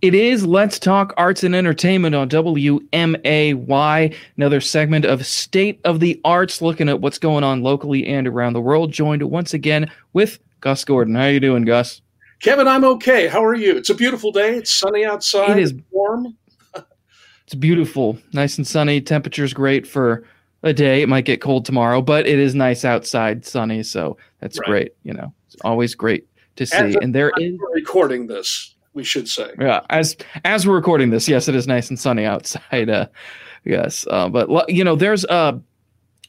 It is Let's Talk Arts and Entertainment on WMAY, another segment of State of the Arts, looking at what's going on locally and around the world. Joined once again with Gus Gordon. How are you doing, Gus? Kevin, I'm okay. How are you? It's a beautiful day. It's sunny outside. It is warm. it's beautiful, nice and sunny. Temperature's great for a day. It might get cold tomorrow, but it is nice outside, sunny. So that's right. great. You know, it's always great to see. As and there is recording this we should say. Yeah, as as we're recording this, yes, it is nice and sunny outside. Uh, yes, uh, but you know, there's uh,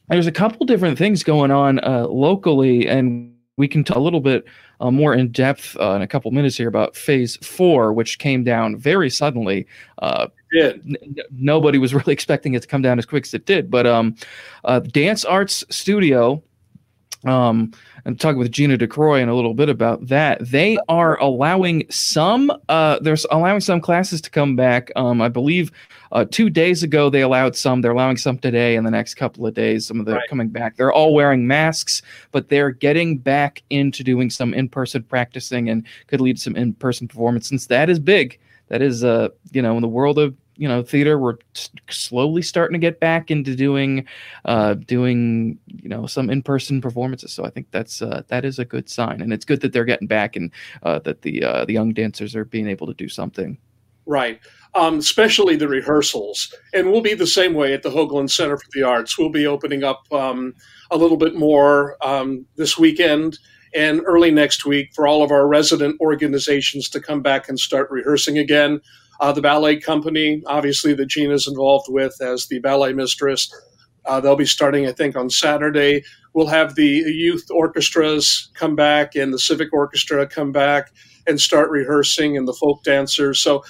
there's a couple different things going on uh, locally, and we can talk a little bit uh, more in depth uh, in a couple minutes here about Phase Four, which came down very suddenly. Uh, did. N- nobody was really expecting it to come down as quick as it did, but um, uh, Dance Arts Studio um, and talking with Gina DeCroy in a little bit about that. They are allowing some, uh, there's allowing some classes to come back. Um, I believe uh, two days ago they allowed some. They're allowing some today and the next couple of days. Some of them right. coming back. They're all wearing masks, but they're getting back into doing some in-person practicing and could lead to some in-person performance. Since that is big, that is, uh, you know, in the world of you know theater we're slowly starting to get back into doing uh doing you know some in-person performances. So i think that's uh that is a good sign. And it's good that they're getting back and uh that the uh the young dancers are being able to do something. Right. Um especially the rehearsals. And we'll be the same way at the hoagland center for the arts. We'll be opening up um a little bit more um this weekend and early next week for all of our resident organizations to come back and start rehearsing again uh, the ballet company, obviously, that Gina's involved with as the ballet mistress. Uh, they'll be starting, I think, on Saturday. We'll have the youth orchestras come back and the civic orchestra come back and start rehearsing and the folk dancers. So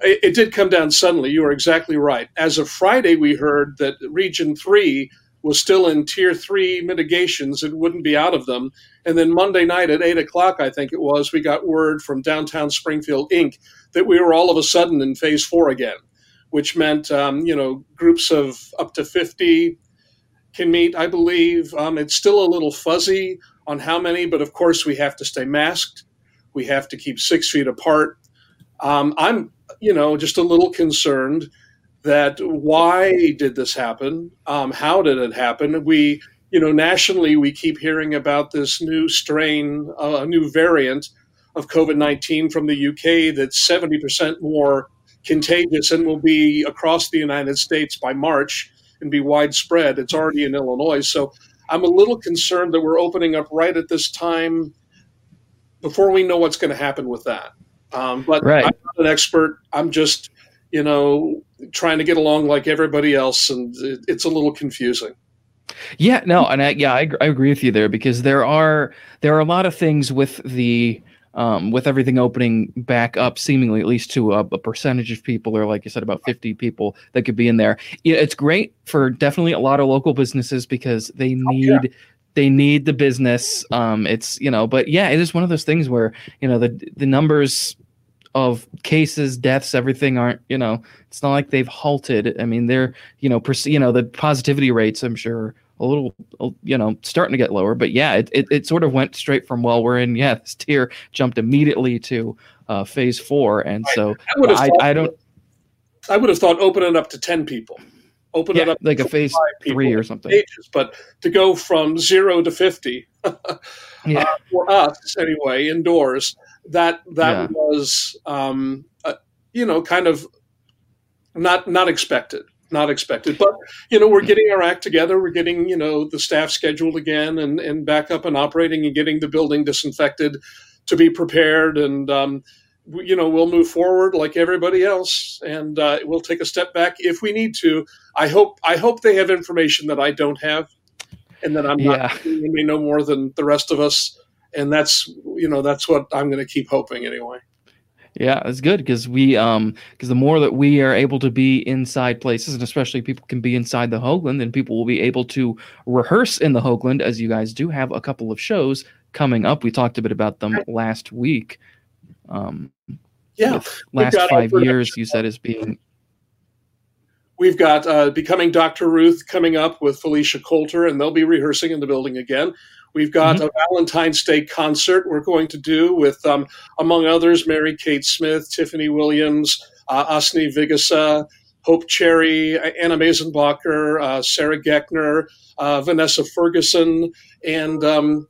it, it did come down suddenly. You are exactly right. As of Friday, we heard that Region 3 was still in tier three mitigations and wouldn't be out of them. And then Monday night at eight o'clock, I think it was, we got word from Downtown Springfield Inc. that we were all of a sudden in phase four again, which meant, um, you know, groups of up to 50 can meet, I believe. Um, it's still a little fuzzy on how many, but of course we have to stay masked. We have to keep six feet apart. Um, I'm, you know, just a little concerned that why did this happen? Um, how did it happen? We, you know, nationally, we keep hearing about this new strain, uh, a new variant of COVID 19 from the UK that's 70% more contagious and will be across the United States by March and be widespread. It's already in Illinois. So I'm a little concerned that we're opening up right at this time before we know what's going to happen with that. Um, but right. I'm not an expert. I'm just, you know, trying to get along like everybody else, and it, it's a little confusing. Yeah, no, and I, yeah, I, I agree with you there because there are there are a lot of things with the um, with everything opening back up, seemingly at least to a, a, percentage of people, or like you said, about 50 people that could be in there. Yeah, it's great for definitely a lot of local businesses because they need. Oh, yeah. They need the business. Um, it's you know, but yeah, it is one of those things where you know the the numbers of cases, deaths, everything aren't, you know, it's not like they've halted. I mean, they're, you know, you know, the positivity rates, I'm sure, a little, you know, starting to get lower. But yeah, it, it, it sort of went straight from, well, we're in, yeah, this tier jumped immediately to uh, phase four. And so I, I, I, don't. I would have thought open it up to 10 people. Open yeah, it up like a phase three or something. Pages, but to go from zero to 50 yeah. Uh, for us anyway, indoors, that that yeah. was um, uh, you know kind of not not expected not expected. But you know we're getting our act together. We're getting you know the staff scheduled again and and back up and operating and getting the building disinfected to be prepared. And um, you know we'll move forward like everybody else. And uh, we'll take a step back if we need to. I hope i hope they have information that i don't have and that i'm yeah. not they may know more than the rest of us and that's you know that's what I'm going to keep hoping anyway. Yeah, it's good because we um because the more that we are able to be inside places, and especially people can be inside the Hoagland, then people will be able to rehearse in the Hoagland, as you guys do have a couple of shows coming up. We talked a bit about them last week. Um, yeah, last five years, you said as being We've got uh, Becoming Dr. Ruth coming up with Felicia Coulter, and they'll be rehearsing in the building again. We've got mm-hmm. a Valentine's Day concert we're going to do with, um, among others, Mary Kate Smith, Tiffany Williams, uh, Asni Vigasa, Hope Cherry, Anna Mazenbacher, uh, Sarah Geckner, uh, Vanessa Ferguson, and um,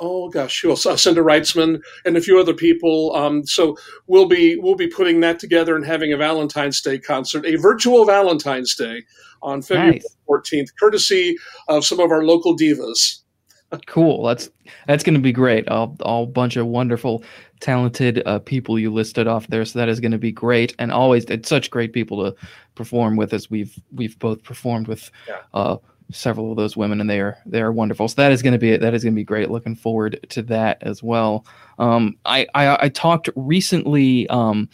oh gosh, who else? Uh, Cinder Reitzman and a few other people. Um, so we'll be we'll be putting that together and having a Valentine's Day concert, a virtual Valentine's Day on February fourteenth, nice. courtesy of some of our local divas. Cool. That's that's going to be great. All all bunch of wonderful, talented uh, people you listed off there. So that is going to be great. And always, it's such great people to perform with, as we've we've both performed with. Yeah. Uh, several of those women, and they are they are wonderful. So that is going to be that is going to be great. Looking forward to that as well. Um, I, I, I talked recently. Um,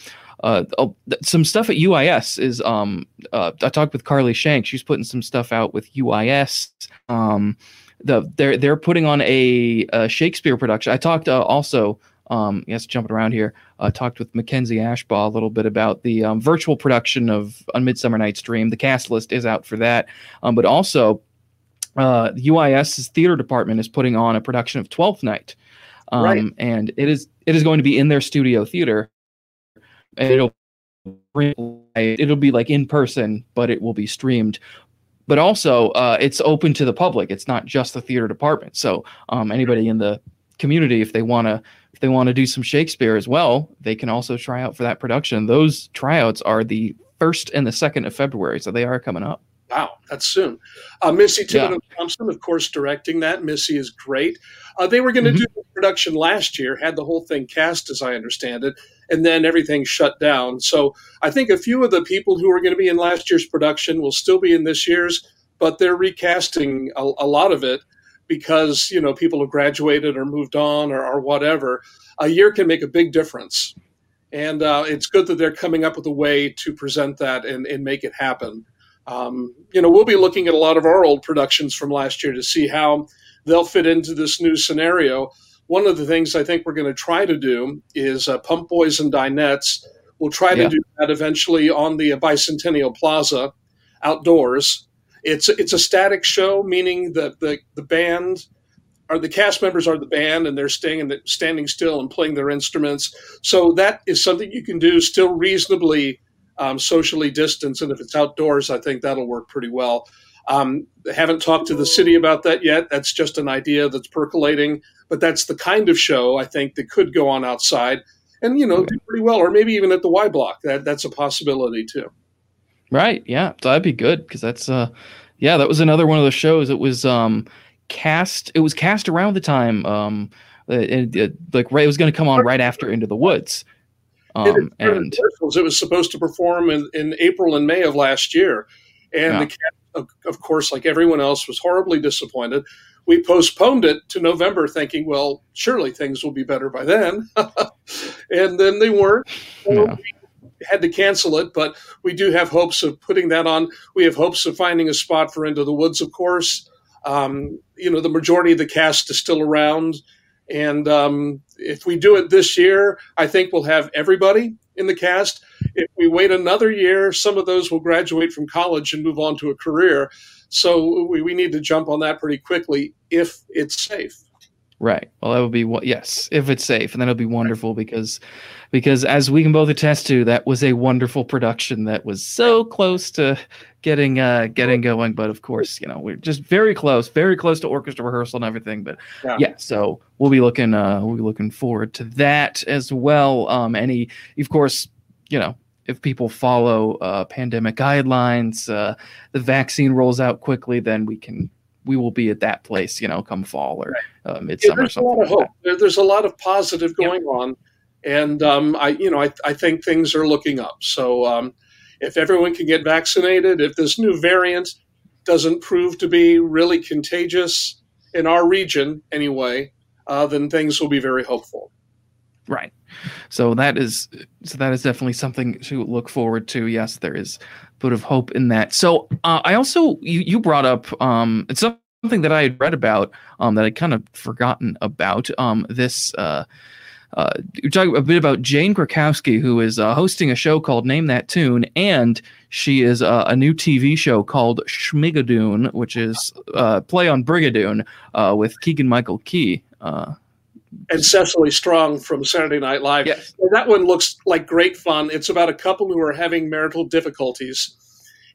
uh, oh, some stuff at UIS is um, uh, I talked with Carly Shank. She's putting some stuff out with UIS. Um, the they're they're putting on a, a Shakespeare production. I talked uh, also. Um, yes, jumping around here. Uh, talked with Mackenzie Ashbaugh a little bit about the um, virtual production of A Midsummer Night's Dream. The cast list is out for that, um, but also uh, UIS's theater department is putting on a production of Twelfth Night, um, right. and it is it is going to be in their studio theater, and it'll it'll be like in person, but it will be streamed. But also, uh, it's open to the public. It's not just the theater department. So um, anybody in the community, if they want to if they want to do some Shakespeare as well, they can also try out for that production. Those tryouts are the first and the second of February, so they are coming up. Wow, that's soon. Uh, Missy Thibodeau yeah. Thompson, of course, directing that. Missy is great. Uh, they were going to mm-hmm. do the production last year, had the whole thing cast, as I understand it, and then everything shut down. So I think a few of the people who were going to be in last year's production will still be in this year's, but they're recasting a, a lot of it because you know people have graduated or moved on or, or whatever. A year can make a big difference, and uh, it's good that they're coming up with a way to present that and, and make it happen um, you know, we'll be looking at a lot of our old productions from last year to see how they'll fit into this new scenario. One of the things I think we're going to try to do is uh, Pump Boys and Dinettes. We'll try yeah. to do that eventually on the Bicentennial Plaza outdoors. It's it's a static show, meaning that the the band are the cast members are the band and they're staying the, standing still and playing their instruments. So that is something you can do still reasonably um, socially distanced, and if it's outdoors, I think that'll work pretty well. Um, haven't talked to the city about that yet. That's just an idea that's percolating, but that's the kind of show I think that could go on outside and you know do pretty well, or maybe even at the Y Block. That that's a possibility too. Right. Yeah. So That'd be good because that's uh, yeah, that was another one of the shows. It was um cast. It was cast around the time um, it, it, like right. It was going to come on right after Into the Woods. Um, and it was supposed to perform in, in April and May of last year, and yeah. the of, course, like everyone else, was horribly disappointed. We postponed it to November, thinking, well, surely things will be better by then, and then they weren't. We had to cancel it, but we do have hopes of putting that on. We have hopes of finding a spot for Into the Woods, of course. Um, you know, the majority of the cast is still around. And um, if we do it this year, I think we'll have everybody in the cast. If we wait another year, some of those will graduate from college and move on to a career. So we, we need to jump on that pretty quickly if it's safe. Right. Well, that would be what. Yes, if it's safe, and then it'll be wonderful because, because as we can both attest to, that was a wonderful production that was so close to getting uh getting going. But of course, you know, we're just very close, very close to orchestra rehearsal and everything. But yeah, yeah so we'll be looking uh we'll be looking forward to that as well. Um, any, of course, you know, if people follow uh, pandemic guidelines, uh, the vaccine rolls out quickly, then we can we will be at that place, you know, come fall or uh, midsummer. Yeah, there's a lot of hope. There, there's a lot of positive going yeah. on, and um, I, you know, I, I think things are looking up. So um, if everyone can get vaccinated, if this new variant doesn't prove to be really contagious in our region anyway, uh, then things will be very hopeful. Right. So that is so that is definitely something to look forward to. Yes, there is a bit of hope in that. So uh, I also you you brought up um it's something that I had read about um that I kind of forgotten about um this uh uh, you're talking a bit about Jane Krakowski, who is uh, hosting a show called Name That Tune, and she is uh, a new TV show called Schmigadoon, which is uh, play on Brigadoon uh, with Keegan Michael Key. And Cecily Strong from Saturday Night Live. That one looks like great fun. It's about a couple who are having marital difficulties,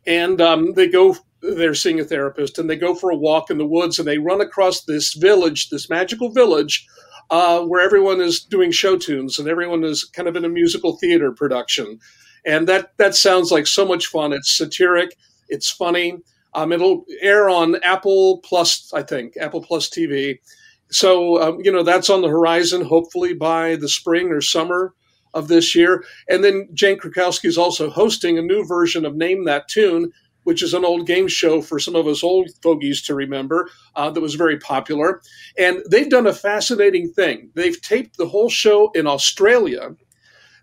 and um, they go. They're seeing a therapist, and they go for a walk in the woods, and they run across this village, this magical village, uh, where everyone is doing show tunes, and everyone is kind of in a musical theater production, and that that sounds like so much fun. It's satiric, it's funny. Um, it'll air on Apple Plus, I think, Apple Plus TV so, um, you know, that's on the horizon, hopefully by the spring or summer of this year. And then Jane Krakowski is also hosting a new version of Name That Tune, which is an old game show for some of us old fogies to remember uh, that was very popular. And they've done a fascinating thing. They've taped the whole show in Australia.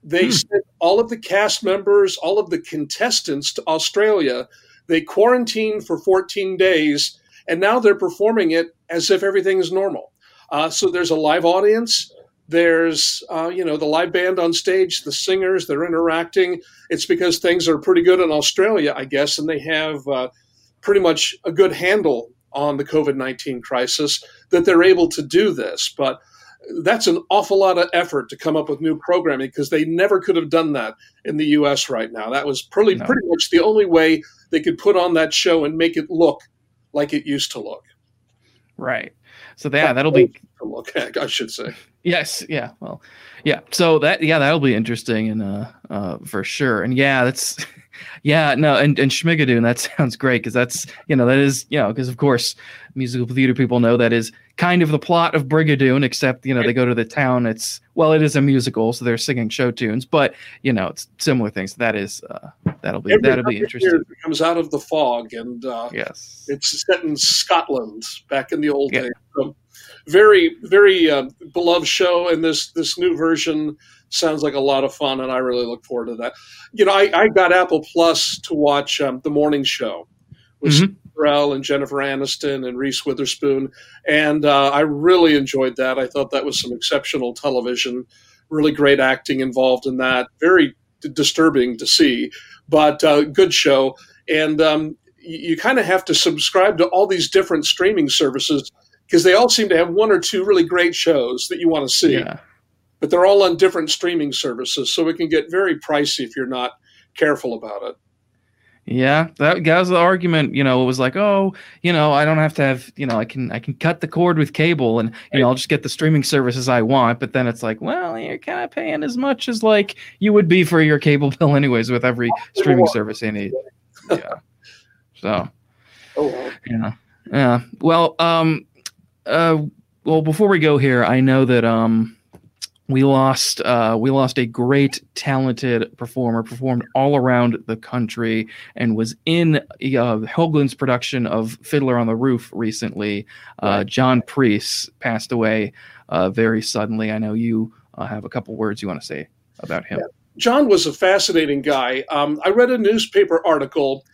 They hmm. sent all of the cast members, all of the contestants to Australia. They quarantined for 14 days, and now they're performing it as if everything is normal. Uh, so there's a live audience. There's, uh, you know, the live band on stage, the singers, they're interacting. It's because things are pretty good in Australia, I guess, and they have uh, pretty much a good handle on the COVID 19 crisis that they're able to do this. But that's an awful lot of effort to come up with new programming because they never could have done that in the US right now. That was pretty, no. pretty much the only way they could put on that show and make it look like it used to look. Right. So yeah, that'll be okay. I should say. Yes. Yeah. Well. Yeah. So that yeah, that'll be interesting and uh, uh for sure. And yeah, that's yeah no and and Schmigadoon that sounds great because that's you know that is you know because of course musical theater people know that is kind of the plot of Brigadoon except you know they go to the town it's well it is a musical so they're singing show tunes but you know it's similar things that is uh, that'll be Every that'll be interesting. It comes out of the fog and uh, yes it's set in Scotland back in the old yeah. days. So very very uh, beloved show and this this new version sounds like a lot of fun, and I really look forward to that. You know, I, I got Apple Plus to watch um, the morning show with mm and Jennifer Aniston and Reese Witherspoon, and uh, I really enjoyed that. I thought that was some exceptional television, really great acting involved in that. Very d- disturbing to see, but uh, good show. And um, you, you kind of have to subscribe to all these different streaming services because they all seem to have one or two really great shows that you want to see. Yeah but they're all on different streaming services, so it can get very pricey if you're not careful about it. Yeah, that, that was the argument. You know, it was like, oh, you know, I don't have to have, you know, I can I can cut the cord with cable, and you know, I'll just get the streaming services I want. But then it's like, well, you're kind of paying as much as like you would be for your cable bill, anyways, with every streaming service you need. Yeah. So. Oh. Yeah. Yeah. Well. Um. Uh. Well, before we go here, I know that um we lost uh, we lost a great talented performer performed all around the country and was in uh, Hoagland's production of Fiddler on the Roof recently. Uh, John Priest passed away uh, very suddenly. I know you uh, have a couple words you want to say about him. John was a fascinating guy. Um, I read a newspaper article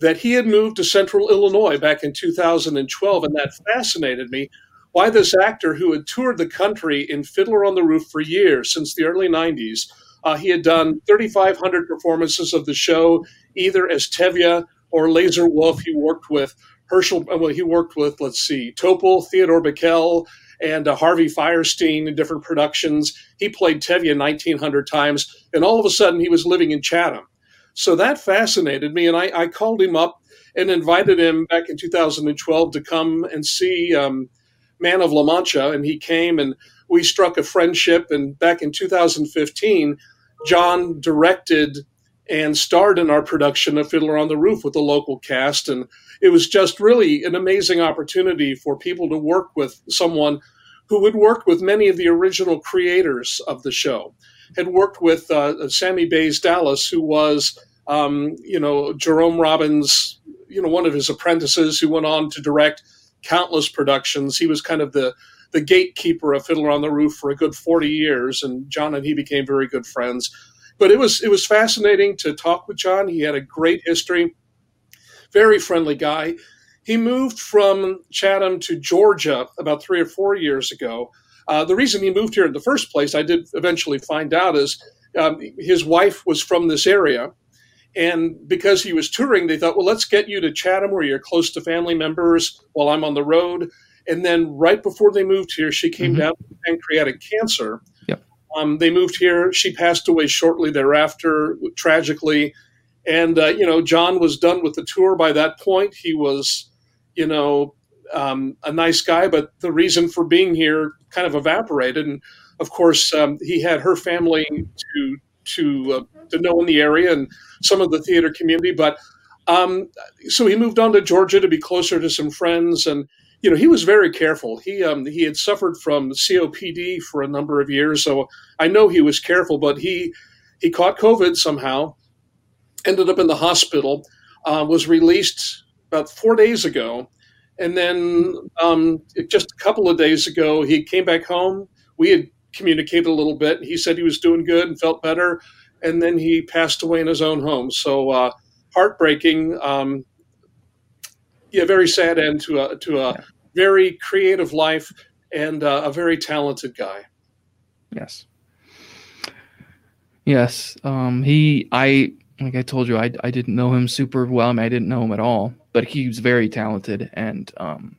that he had moved to Central Illinois back in 2012, and that fascinated me why this actor who had toured the country in Fiddler on the Roof for years, since the early 90s, uh, he had done 3,500 performances of the show, either as Tevye or Lazar Wolf. He worked with Herschel, uh, well, he worked with, let's see, Topol, Theodore Bikel, and uh, Harvey Fierstein in different productions. He played Tevye 1,900 times, and all of a sudden he was living in Chatham. So that fascinated me, and I, I called him up and invited him back in 2012 to come and see um, man of La Mancha, and he came and we struck a friendship. And back in 2015, John directed and starred in our production of Fiddler on the Roof with the local cast. And it was just really an amazing opportunity for people to work with someone who would work with many of the original creators of the show. Had worked with uh, Sammy Bays Dallas, who was, um, you know, Jerome Robbins, you know, one of his apprentices who went on to direct countless productions. He was kind of the the gatekeeper of Fiddler on the Roof for a good 40 years, and John and he became very good friends. But it was it was fascinating to talk with John. He had a great history, very friendly guy. He moved from Chatham to Georgia about three or four years ago Uh, the reason he moved here in the first place, I did eventually find out, is um, his wife was from this area. And because he was touring, they thought, well, let's get you to Chatham where you're close to family members while I'm on the road. And then right before they moved here, she came mm-hmm. down with pancreatic cancer. Yep. Um, they moved here. She passed away shortly thereafter, tragically. And, uh, you know, John was done with the tour by that point. He was, you know, um, a nice guy, but the reason for being here kind of evaporated. And of course, um, he had her family to to uh, to know in the area and some of the theater community. But um, so he moved on to Georgia to be closer to some friends, and you know he was very careful. He um, he had suffered from COPD for a number of years, so I know he was careful. But he he caught COVID somehow, ended up in the hospital, uh, was released about four days ago, and then um, just a couple of days ago he came back home. We had communicated a little bit. He said he was doing good and felt better, and then he passed away in his own home. So uh, heartbreaking. Um, yeah, very sad end to a to a very creative life and uh, a very talented guy. Yes. Yes. Um, he, I, like I told you, I, I didn't know him super well. I, mean, I didn't know him at all, but he was very talented and, um,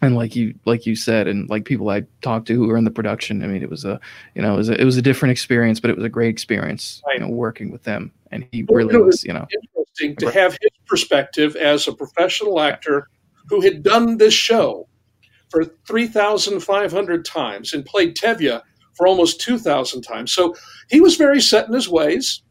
and like you like you said and like people i talked to who were in the production i mean it was a you know it was a, it was a different experience but it was a great experience right. you know working with them. And he well, really was you know. interesting to have his perspective as a professional actor who had done this show for 3500 times and played tevye for almost 2000 times. So he was very set in his ways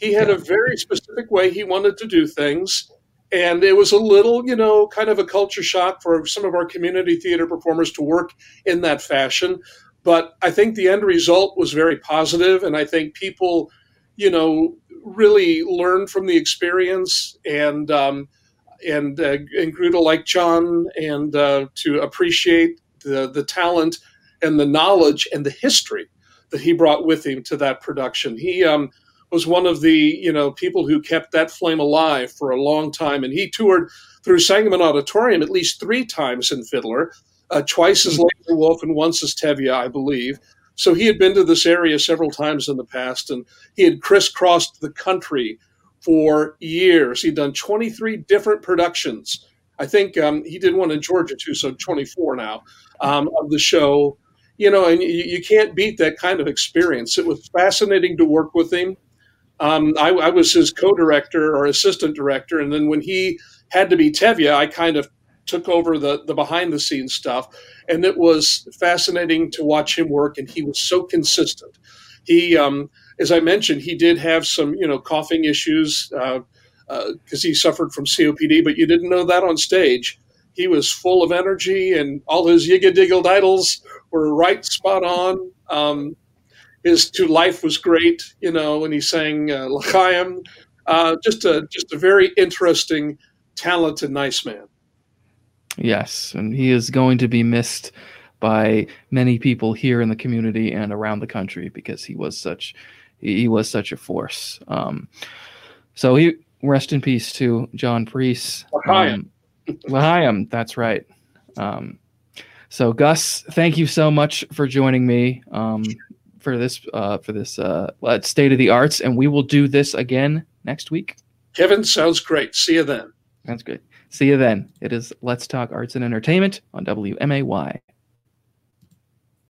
he had a very specific way he wanted to do things and it was a little, you know, kind of a culture shock for some of our community theater performers to work in that fashion. But I think the end result was very positive, and I think people, you know, really learned from the experience and um, and uh, and grew to like John and uh, to appreciate the the talent and the knowledge and the history that he brought with him to that production. He um, was one of the you know people who kept that flame alive for a long time, and he toured through Sangamon Auditorium at least three times in Fiddler, uh, twice as Lazar Wolf and once as Tevye, I believe. So he had been to this area several times in the past, and he had crisscrossed the country for years. He'd done 23 different productions. I think um, he did one in Georgia too, so 24 now um, of the show. You know, and you, you, can't beat that kind of experience. It was fascinating to work with him. Um, I, I, was his co-director or assistant director, and then when he had to be Tevye, I kind of took over the the behind the scenes stuff, and it was fascinating to watch him work. And he was so consistent. He, um, as I mentioned, he did have some you know coughing issues because uh, uh, he suffered from COPD, but you didn't know that on stage. He was full of energy, and all his yigga diggle diddles were right spot on. Um, his to life was great, you know, when he sang uh, L'chaim. Uh, just a just a very interesting, talented, nice man. Yes, and he is going to be missed by many people here in the community and around the country because he was such he was such a force. Um, so he rest in peace to John Priest. L'chaim. Um, L'chaim, that's right. Um, so Gus, thank you so much for joining me. Um, for this uh, for this uh, state of the arts, and we will do this again next week. Kevin, sounds great. See you then. Sounds good. See you then. It is Let's Talk Arts and Entertainment on WMAY.